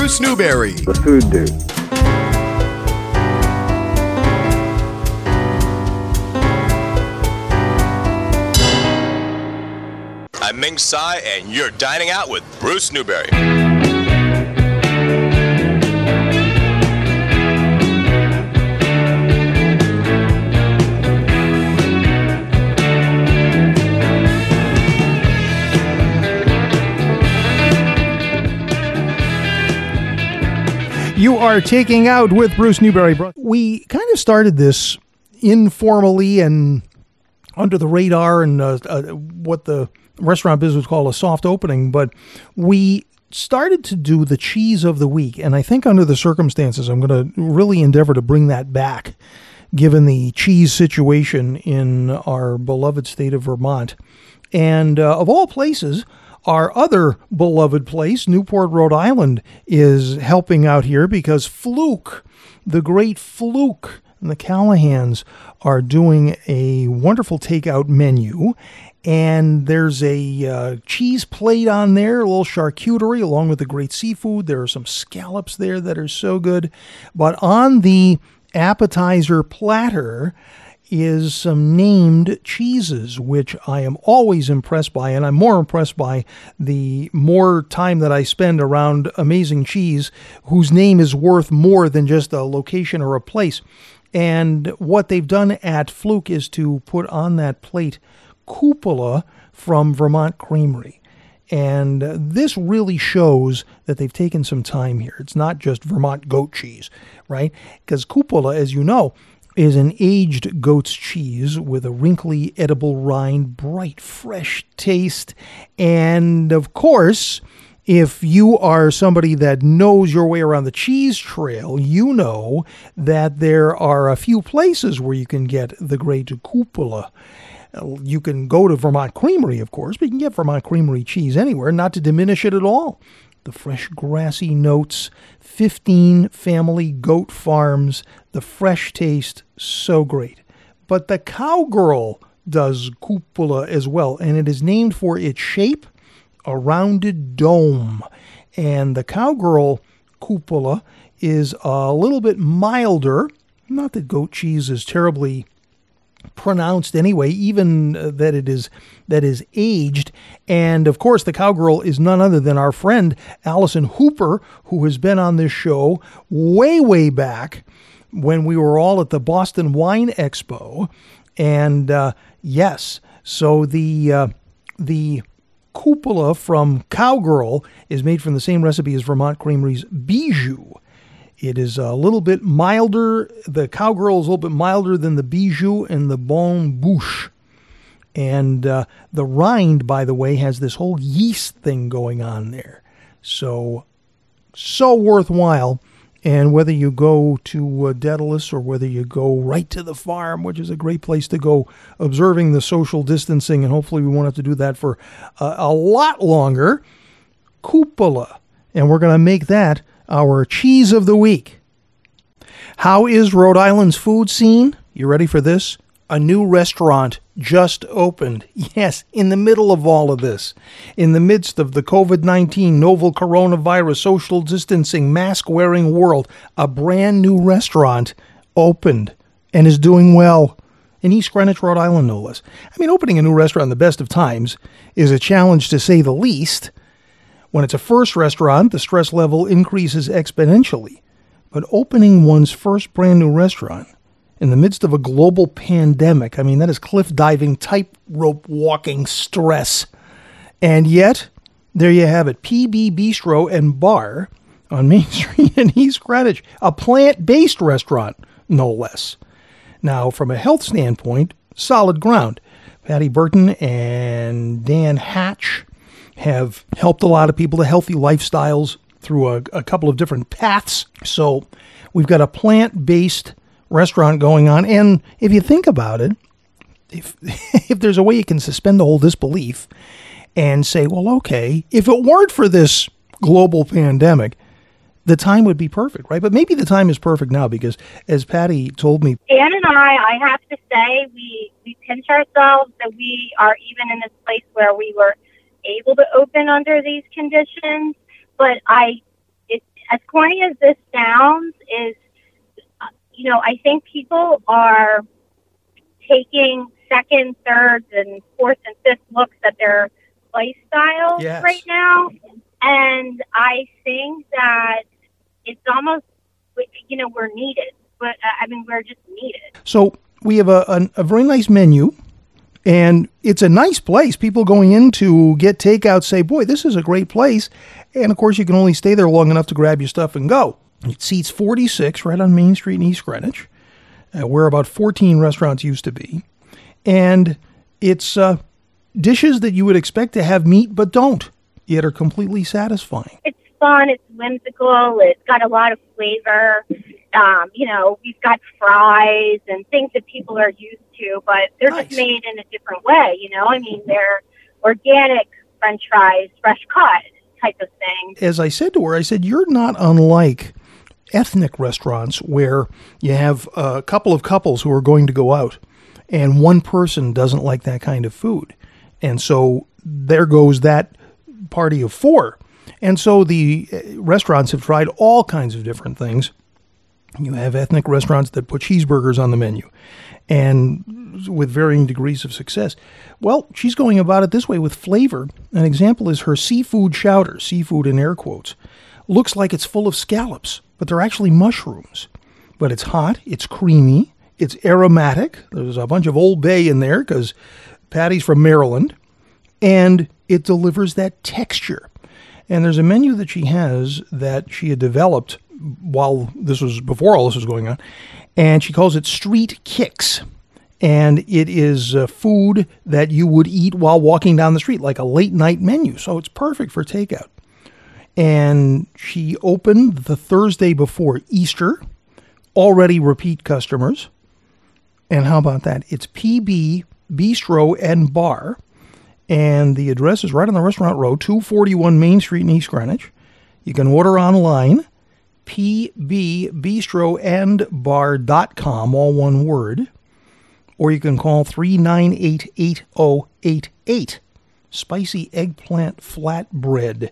Bruce Newberry. The food dude. I'm Ming Tsai, and you're dining out with Bruce Newberry. You are taking out with Bruce Newberry. We kind of started this informally and under the radar and uh, uh, what the restaurant business call a soft opening, but we started to do the cheese of the week. And I think under the circumstances, I'm going to really endeavor to bring that back, given the cheese situation in our beloved state of Vermont. And uh, of all places, our other beloved place, Newport, Rhode Island, is helping out here because Fluke, the great Fluke, and the Callahans are doing a wonderful takeout menu. And there's a uh, cheese plate on there, a little charcuterie along with the great seafood. There are some scallops there that are so good. But on the appetizer platter, is some named cheeses, which I am always impressed by. And I'm more impressed by the more time that I spend around amazing cheese whose name is worth more than just a location or a place. And what they've done at Fluke is to put on that plate cupola from Vermont Creamery. And this really shows that they've taken some time here. It's not just Vermont goat cheese, right? Because cupola, as you know, is an aged goat's cheese with a wrinkly, edible rind, bright, fresh taste. And of course, if you are somebody that knows your way around the cheese trail, you know that there are a few places where you can get the great cupola. You can go to Vermont Creamery, of course, but you can get Vermont Creamery cheese anywhere, not to diminish it at all. The fresh, grassy notes, 15 family goat farms, the fresh taste, so great. But the cowgirl does cupola as well, and it is named for its shape, a rounded dome. And the cowgirl cupola is a little bit milder. Not that goat cheese is terribly pronounced anyway, even uh, that it is that is aged. And of course, the cowgirl is none other than our friend Allison Hooper, who has been on this show way, way back when we were all at the Boston Wine Expo. And uh, yes, so the uh, the cupola from Cowgirl is made from the same recipe as Vermont Creamery's Bijou. It is a little bit milder. The cowgirl is a little bit milder than the bijou and the bonne bouche. And uh, the rind, by the way, has this whole yeast thing going on there. So, so worthwhile. And whether you go to uh, Dedalus or whether you go right to the farm, which is a great place to go observing the social distancing, and hopefully we won't have to do that for uh, a lot longer, cupola. And we're going to make that our cheese of the week. How is Rhode Island's food scene? You ready for this? A new restaurant just opened. Yes, in the middle of all of this. In the midst of the COVID 19 novel coronavirus social distancing mask wearing world, a brand new restaurant opened and is doing well. In East Greenwich, Rhode Island, no less. I mean, opening a new restaurant in the best of times is a challenge to say the least. When it's a first restaurant, the stress level increases exponentially. But opening one's first brand new restaurant in the midst of a global pandemic, I mean, that is cliff diving, tightrope walking stress. And yet, there you have it PB Bistro and Bar on Main Street in East Greenwich, a plant based restaurant, no less. Now, from a health standpoint, solid ground. Patty Burton and Dan Hatch have helped a lot of people to healthy lifestyles through a, a couple of different paths. So we've got a plant based restaurant going on. And if you think about it, if, if there's a way you can suspend the whole disbelief and say, well, okay, if it weren't for this global pandemic, the time would be perfect, right? But maybe the time is perfect now because, as Patty told me, Dan and I, I have to say, we we pinch ourselves that we are even in this place where we were able to open under these conditions. But I, it, as corny as this sounds, is you know I think people are taking second, thirds, and fourth and fifth looks at their lifestyle Yes. right now, and I think that it's almost you know we're needed. But uh, I mean we're just needed. So we have a, a, a very nice menu, and it's a nice place. People going in to get takeout say, "Boy, this is a great place." And of course, you can only stay there long enough to grab your stuff and go. It seats 46 right on Main Street in East Greenwich, uh, where about 14 restaurants used to be, and it's uh, dishes that you would expect to have meat but don't, yet are completely satisfying. it's fun. It's whimsical. It's got a lot of flavor. Um, you know, we've got fries and things that people are used to, but they're Nice. just made in a different way. You know, I mean, they're organic French fries, fresh cut type of thing. as I said to her, I said, You're not unlike ethnic restaurants where you have a couple of couples who are going to go out and one person doesn't like that kind of food. And so there goes that party of four. And so the uh, restaurants have tried all kinds of different things. You have ethnic restaurants that put cheeseburgers on the menu and with varying degrees of success. Well, she's going about it this way with flavor. An example is her seafood chowder, seafood in air quotes. Looks like it's full of scallops, but they're actually mushrooms. But it's hot, it's creamy, it's aromatic. There's a bunch of Old Bay in there because Patty's from Maryland, and it delivers that texture. And there's a menu that she has that she had developed while this was before all this was going on, and she calls it Street Kicks. And it is uh, food that you would eat while walking down the street, like a late night menu. So it's perfect for takeout. And she opened the Thursday before Easter, already repeat customers. And how about that? It's PB Bistro and Bar. And the address is right on the restaurant road, 241 Main Street in East Greenwich. You can order online, pbbistroandbar.com, all one word. Or you can call 398 8088. Spicy eggplant flatbread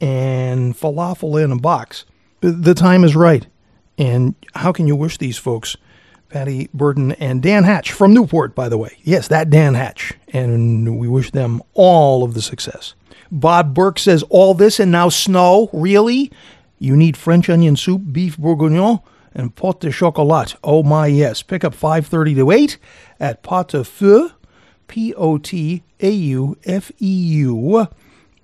and falafel in a box. The time is right. And how can you wish these folks Patty Burton and Dan Hatch from Newport, by the way. Yes, that Dan Hatch. And we wish them all of the success. Bob Burke says, All this and now snow? Really? You need French onion soup, beef bourguignon, and pot de chocolat. Oh my yes. Pick up 5.30 to 8 at Pot au Feu, P-O-T-A-U-F-E-U.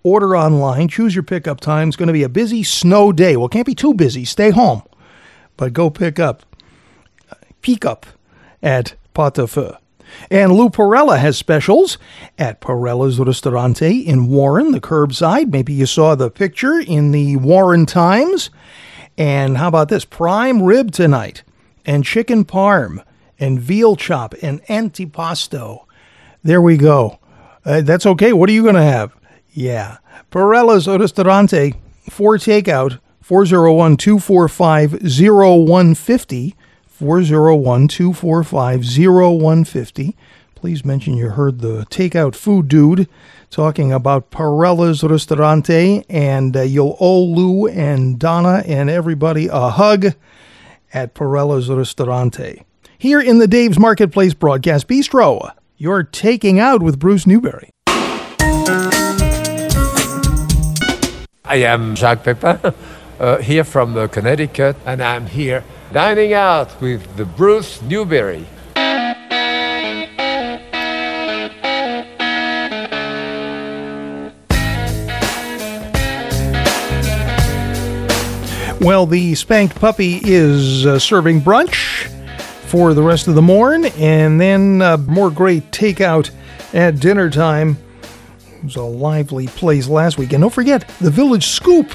Order online. Choose your pickup time. It's going to be a busy snow day. Well, can't be too busy. Stay home. But go pick up peek up at Pot au Feu. And Lou Perella has specials at Perella's Ristorante in Warren, the curbside. Maybe you saw the picture in the Warren Times. And how about this? Prime rib tonight, and chicken parm, and veal chop, and antipasto. There we go. Uh, that's okay. What are you going to have? Yeah. Perella's Ristorante for takeout, 401 245 0150. 401 245 0150. Please mention you heard the takeout food dude talking about Perella's Ristorante, and uh, you'll owe Lou and Donna and everybody a hug at Perella's Ristorante. Here in the Dave's Marketplace Broadcast Bistro, you're taking out with Bruce Newberry. I am Jacques Pepin, uh, here from uh, Connecticut, and I'm here dining out with the Bruce Newberry. Well, the Spanked Puppy is uh, serving brunch for the rest of the morn, and then uh, more great takeout at dinner time. It was a lively place last week. And don't forget, the Village Scoop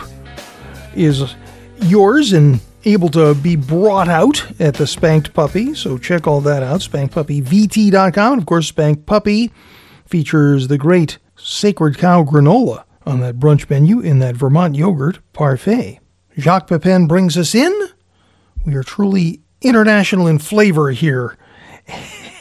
is yours and able to be brought out at the Spanked Puppy. So check all that out, spankedpuppyvt.com. And of course, Spanked Puppy features the great Sacred Cow granola on that brunch menu in that Vermont yogurt parfait. Jacques Pepin brings us in. We are truly international in flavor here.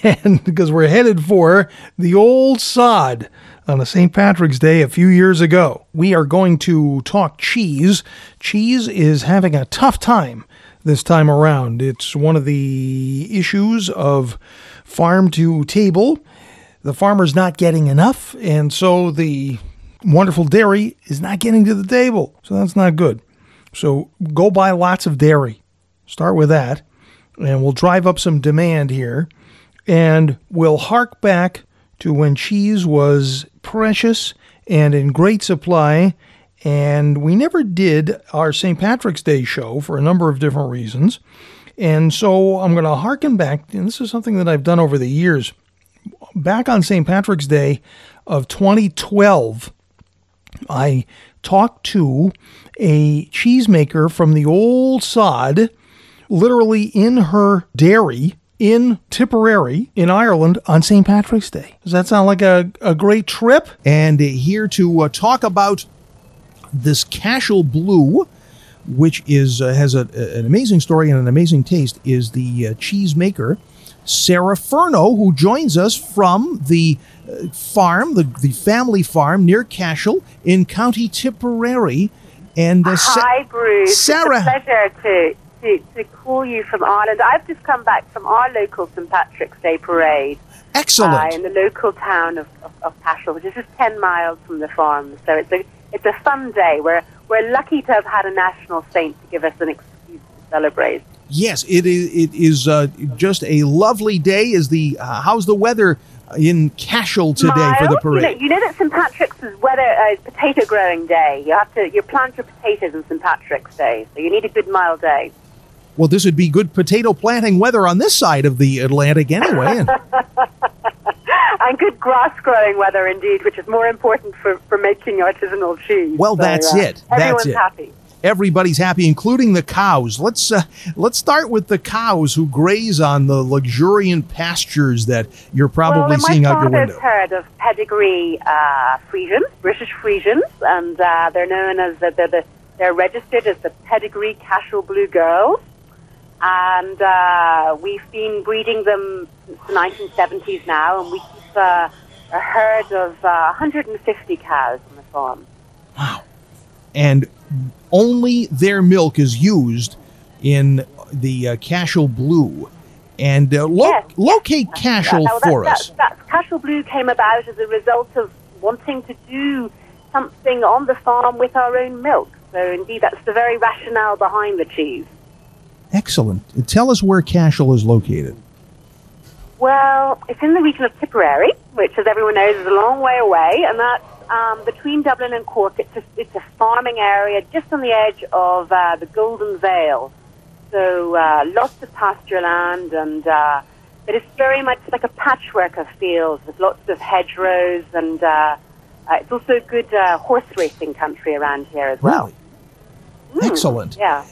And because we're headed for the old sod on a St. Patrick's Day a few years ago. We are going to talk cheese. Cheese is having a tough time this time around. It's one of the issues of farm to table. The farmer's not getting enough, and so the wonderful dairy is not getting to the table. So that's not good. So go buy lots of dairy. Start with that, and we'll drive up some demand here, and we'll hark back to when cheese was precious and in great supply. And we never did our St. Patrick's Day show for a number of different reasons. And so I'm going to harken back, and this is something that I've done over the years. Back on St. Patrick's Day of 2012, I talked to a cheesemaker from the old sod, literally in her dairy in Tipperary in Ireland on St. Patrick's Day. Does that sound like a, a great trip? And here to uh, talk about this Cashel Blue, which is uh, has a, an amazing story and an amazing taste, is the uh, cheese maker Sarah Furno, who joins us from the uh, farm, the, the family farm near Cashel in County Tipperary. And uh, Hi, Bruce. Sarah, it's a pleasure to, to, to call you from Ireland. I've just come back from our local St. Patrick's Day parade. Excellent. Uh, in the local town of, of, of Cashel, which is just 10 miles from the farm. So it's a, it's a fun day. We're, we're lucky to have had a national saint to give us an excuse to celebrate. Yes, it is. It is uh, just a lovely day. Is the uh, how's the weather in Cashel today Mild. for the parade? You know, you know that St Patrick's is weather uh, potato growing day. You have to you plant your potatoes on St Patrick's Day, so you need a good mild day. Well, this would be good potato planting weather on this side of the Atlantic anyway. And, and good grass growing weather indeed, which is more important for, for making artisanal cheese. Well, so, that's uh, it. Everyone's That's it. happy everybody's happy, including the cows. Let's uh, let's start with the cows who graze on the luxuriant pastures that you're probably well, seeing out your window. My herd of pedigree uh, Friesians, British Friesians, and uh, they're known as the, the, the, they're registered as the pedigree Cashel Blue Girls, and uh, we've been breeding them since the 1970s now, and we keep uh, a herd of 150 uh, cows on the farm. Wow. And only their milk is used in the uh, Cashel Blue. And uh, lo- yes, locate yes. Cashel for that, us. That, that, Cashel Blue came about as a result of wanting to do something on the farm with our own milk. So, indeed, that's the very rationale behind the cheese. Excellent. Tell us where Cashel is located. Well, it's in the region of Tipperary, which, as everyone knows, is a long way away, and that's um, between Dublin and Cork. It's a, it's a farming area just on the edge of uh, the Golden Vale. So uh, lots of pasture land, and uh, it is very much like a patchwork of fields with lots of hedgerows, and uh, uh, it's also good uh, horse racing country around here as well. Really? Mm, Excellent. Yeah.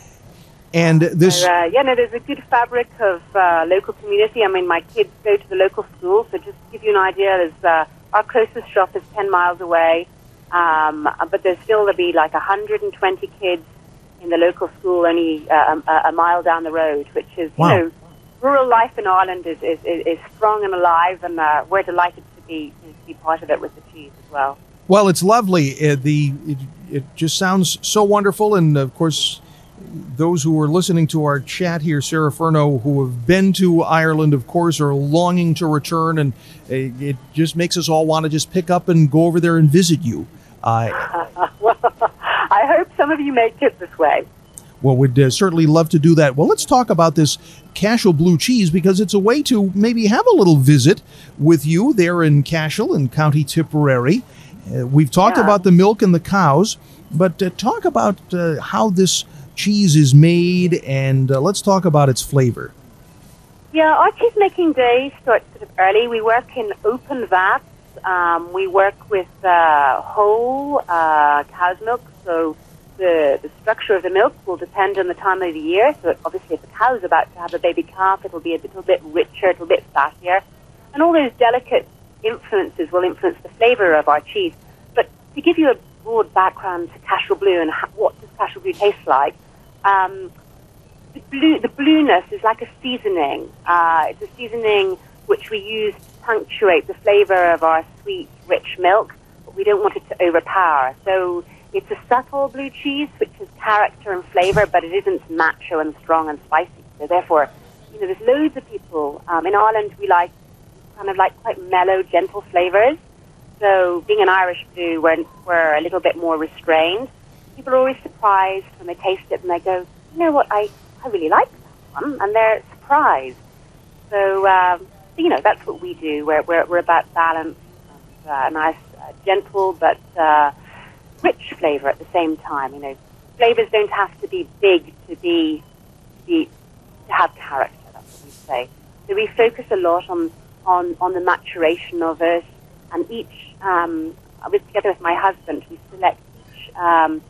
And this. Uh, yeah, no, there's a good fabric of uh, local community. I mean, my kids go to the local school, so just to give you an idea, there's uh, our closest shop is 10 miles away, um, but there's still to be like 120 kids in the local school only uh, a, a, mile down the road, which is, wow. you know, rural life in Ireland is, is, is strong and alive, and uh, we're delighted to be, to be part of it with the cheese as well. Well, it's lovely. It, the it, it just sounds so wonderful, and of course, those who are listening to our chat here, Sarah Furno, who have been to Ireland, of course, are longing to return, and it just makes us all want to just pick up and go over there and visit you. Uh, well, I hope some of you make it this way. Well, we'd uh, certainly love to do that. Well, let's talk about this Cashel Blue Cheese because it's a way to maybe have a little visit with you there in Cashel in County Tipperary. Uh, we've talked Yeah. about the milk and the cows, but uh, talk about uh, how this cheese is made and uh, let's talk about its flavor. Yeah, our cheese making day starts sort of early. We work in open vats. Um, we work with uh, whole uh, cow's milk, so the, the structure of the milk will depend on the time of the year. So obviously, if the cow's about to have a baby calf, it'll be a little bit richer, a little bit fattier, and all those delicate influences will influence the flavor of our cheese. But to give you a broad background to Cashel Blue and what does Cashel Blue taste like, um, the, blue, the blueness is like a seasoning. Uh, it's a seasoning which we use to punctuate the flavor of our sweet, rich milk. we don't want it to overpower. So it's a subtle blue cheese, which has character and flavor, but it isn't macho and strong and spicy. So therefore, you know, there's loads of people um, in Ireland. We like kind of like quite mellow, gentle flavors. So being an Irish blue, we're, we're a little bit more restrained. People are always surprised when they taste it and they go, you know what, I, I really like that one, and they're surprised. So, um, you know, that's what we do. We're, we're, we're about balance, and, uh, a nice, uh, gentle but uh, rich flavor at the same time. You know, flavors don't have to be big to be, be to have character. That's what we say. So we focus a lot on on, on the maturation of it, and each um, was together with my husband, we select each um,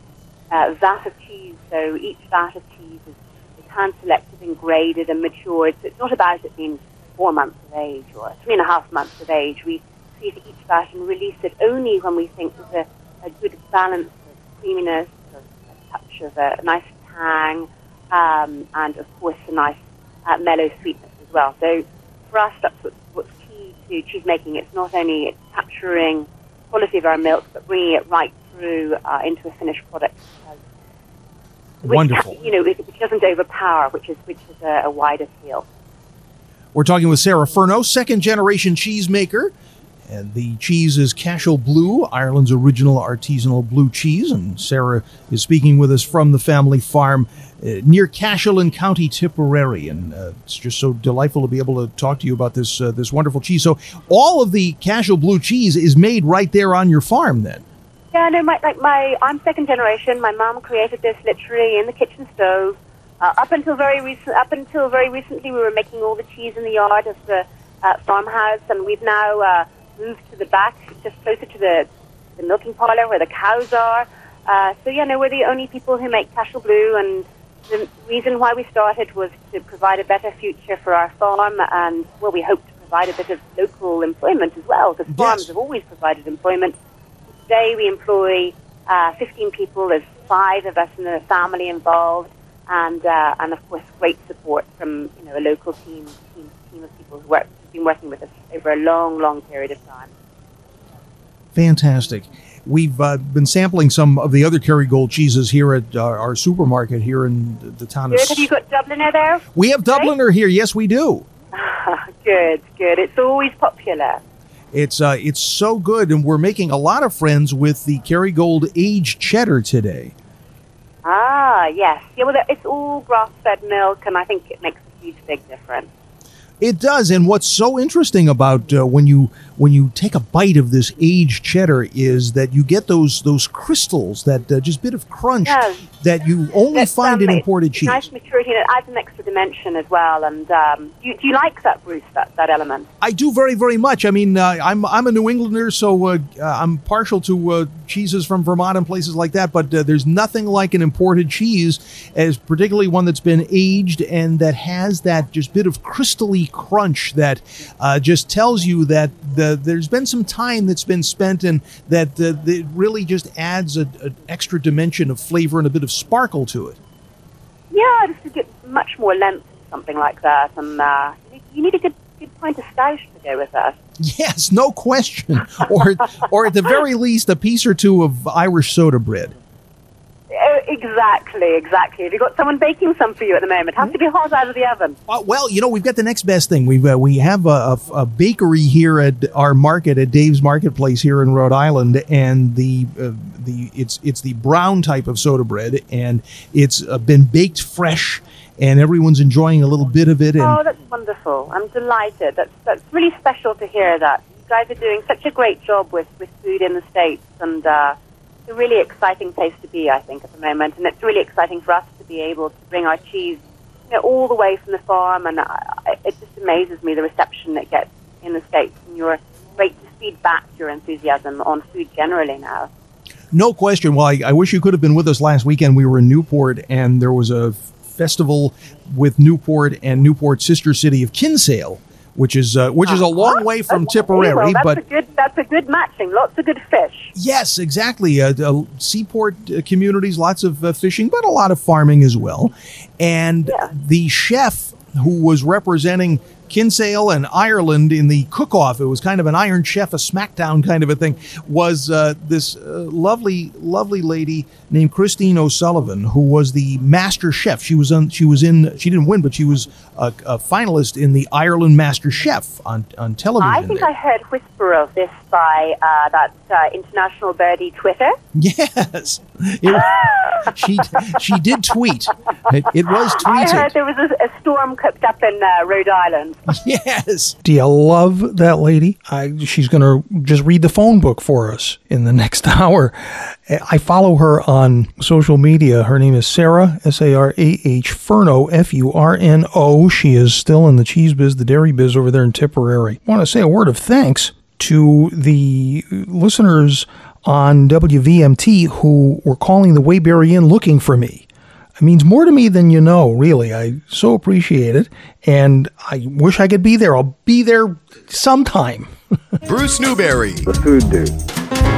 uh, vat of cheese. So each vat of cheese is, is hand selected and graded and matured. So it's not about it being four months of age or three and a half months of age. We treat each vat and release it only when we think there's a, a good balance of creaminess, of a touch of a, nice tang, um, and of course a nice uh, mellow sweetness as well. So for us, that's what's, what's key to cheese making. It's not only capturing quality of our milk, but bringing it right through uh, into a finished product. Which, Wonderful. You know, which doesn't overpower, which is which is a, a wide appeal. We're talking with Sarah Furno, second generation cheesemaker. And the cheese is Cashel Blue, Ireland's original artisanal blue cheese. And Sarah is speaking with us from the family farm uh, near Cashel in County Tipperary. And uh, it's just so delightful to be able to talk to you about this uh, this wonderful cheese. So all of the Cashel Blue cheese is made right there on your farm, then. Yeah, no, my, like my, I'm second generation. My mom created this literally in the kitchen stove. Uh, up until very recent, up until very recently, we were making all the cheese in the yard of the uh, farmhouse, and we've now uh, moved to the back, just closer to the, the milking parlor where the cows are. Uh, so yeah, no, we're the only people who make Cashel Blue, and the reason why we started was to provide a better future for our farm, and well, we hope to provide a bit of local employment as well, because farms Yes. have always provided employment. Today we employ uh, 15 people. There's five of us in the family involved, and uh, and of course great support from you know a local team team, team of people who work who've been working with us over a long long period of time. Fantastic. We've uh, been sampling some of the other Kerrygold cheeses here at uh, our supermarket here in the- the town of. Have you got Dubliner there? we have Dubliner here. Yes, we do. good, good. It's always popular. It's uh, it's so good, and we're making a lot of friends with the Kerrygold aged cheddar today. Ah, yes. Yeah, well, it's all grass-fed milk, and I think it makes a huge, big difference. It does, and what's so interesting about uh, when you when you take a bite of this aged cheddar is that you get those those crystals, that uh, just bit of crunch Yes. that you only It's, find in imported cheese. Nice maturity, and it adds an extra dimension as well. And um, do, you, do you like that, Bruce? That, that element? I do very, very much. I mean, uh, I'm I'm a New Englander, so uh, uh, I'm partial to uh, cheeses from Vermont and places like that. But uh, there's nothing like an imported cheese, as particularly one that's been aged and that has that just bit of crystally crunch that uh, just tells you that the, there's been some time that's been spent and that uh, it really just adds an extra dimension of flavor and a bit of sparkle to it. Yeah, just to get much more length, something like that. And uh, you need- you need a good good pint of stout to go with that. Yes, no question. or or at the very least, a piece or two of Irish soda bread. Exactly, exactly. Have you got someone baking some for you at the moment? It has to be hot out of the oven. Uh, well, you know, we've got the next best thing. We've uh, we have a, a, a bakery here at our market at Dave's Marketplace here in Rhode Island, and the uh, the it's it's the brown type of soda bread, and it's uh, been baked fresh, and everyone's enjoying a little bit of it. And Oh, that's wonderful. I'm delighted. That's that's really special to hear that. You guys are doing such a great job with, with food in the States, and uh, it's a really exciting place to be, I think, at the moment. And it's really exciting for us to be able to bring our cheese you know, all the way from the farm, and I, it just amazes me the reception it gets in the States. And you're great to feed back your enthusiasm on food generally now. No question. Well, I, I wish you could have been with us last weekend. We were in Newport, and there was a festival with Newport and Newport's sister city of Kinsale, which is uh, which is a long way from Okay, Tipperary. well, that's but a good that's a good matching. Lots of good fish. yes, exactly. Uh, uh, seaport uh, communities, lots of uh, fishing, but a lot of farming as well. And Yeah. the chef who was representing Kinsale and Ireland in the cook-off. It was kind of an Iron Chef, a SmackDown kind of a thing. Was uh, this uh, lovely, lovely lady named Christine O'Sullivan, who was the Master Chef. She was on. She was in. She didn't win, but she was a, a finalist in the Ireland Master Chef on on television. I think there. I heard whisper of this by uh, that uh, international birdie Twitter. Yes, It- she she did tweet. It, it was I heard tweeted. there was a, a storm cooked up in uh, Rhode Island. Yes. Do you love that lady? I, she's going to just read the phone book for us in the next hour. I follow her on social media. Her name is Sarah, S A R A H, Furno, F U R N O. She is still in the cheese biz, the dairy biz over there in Tipperary. I want to say a word of thanks to the listeners on WVMT who were calling the Waybury Inn looking for me. It means more to me than you know, really. I so appreciate it. And I wish I could be there. I'll be there sometime. Bruce Newberry. The Food Dude.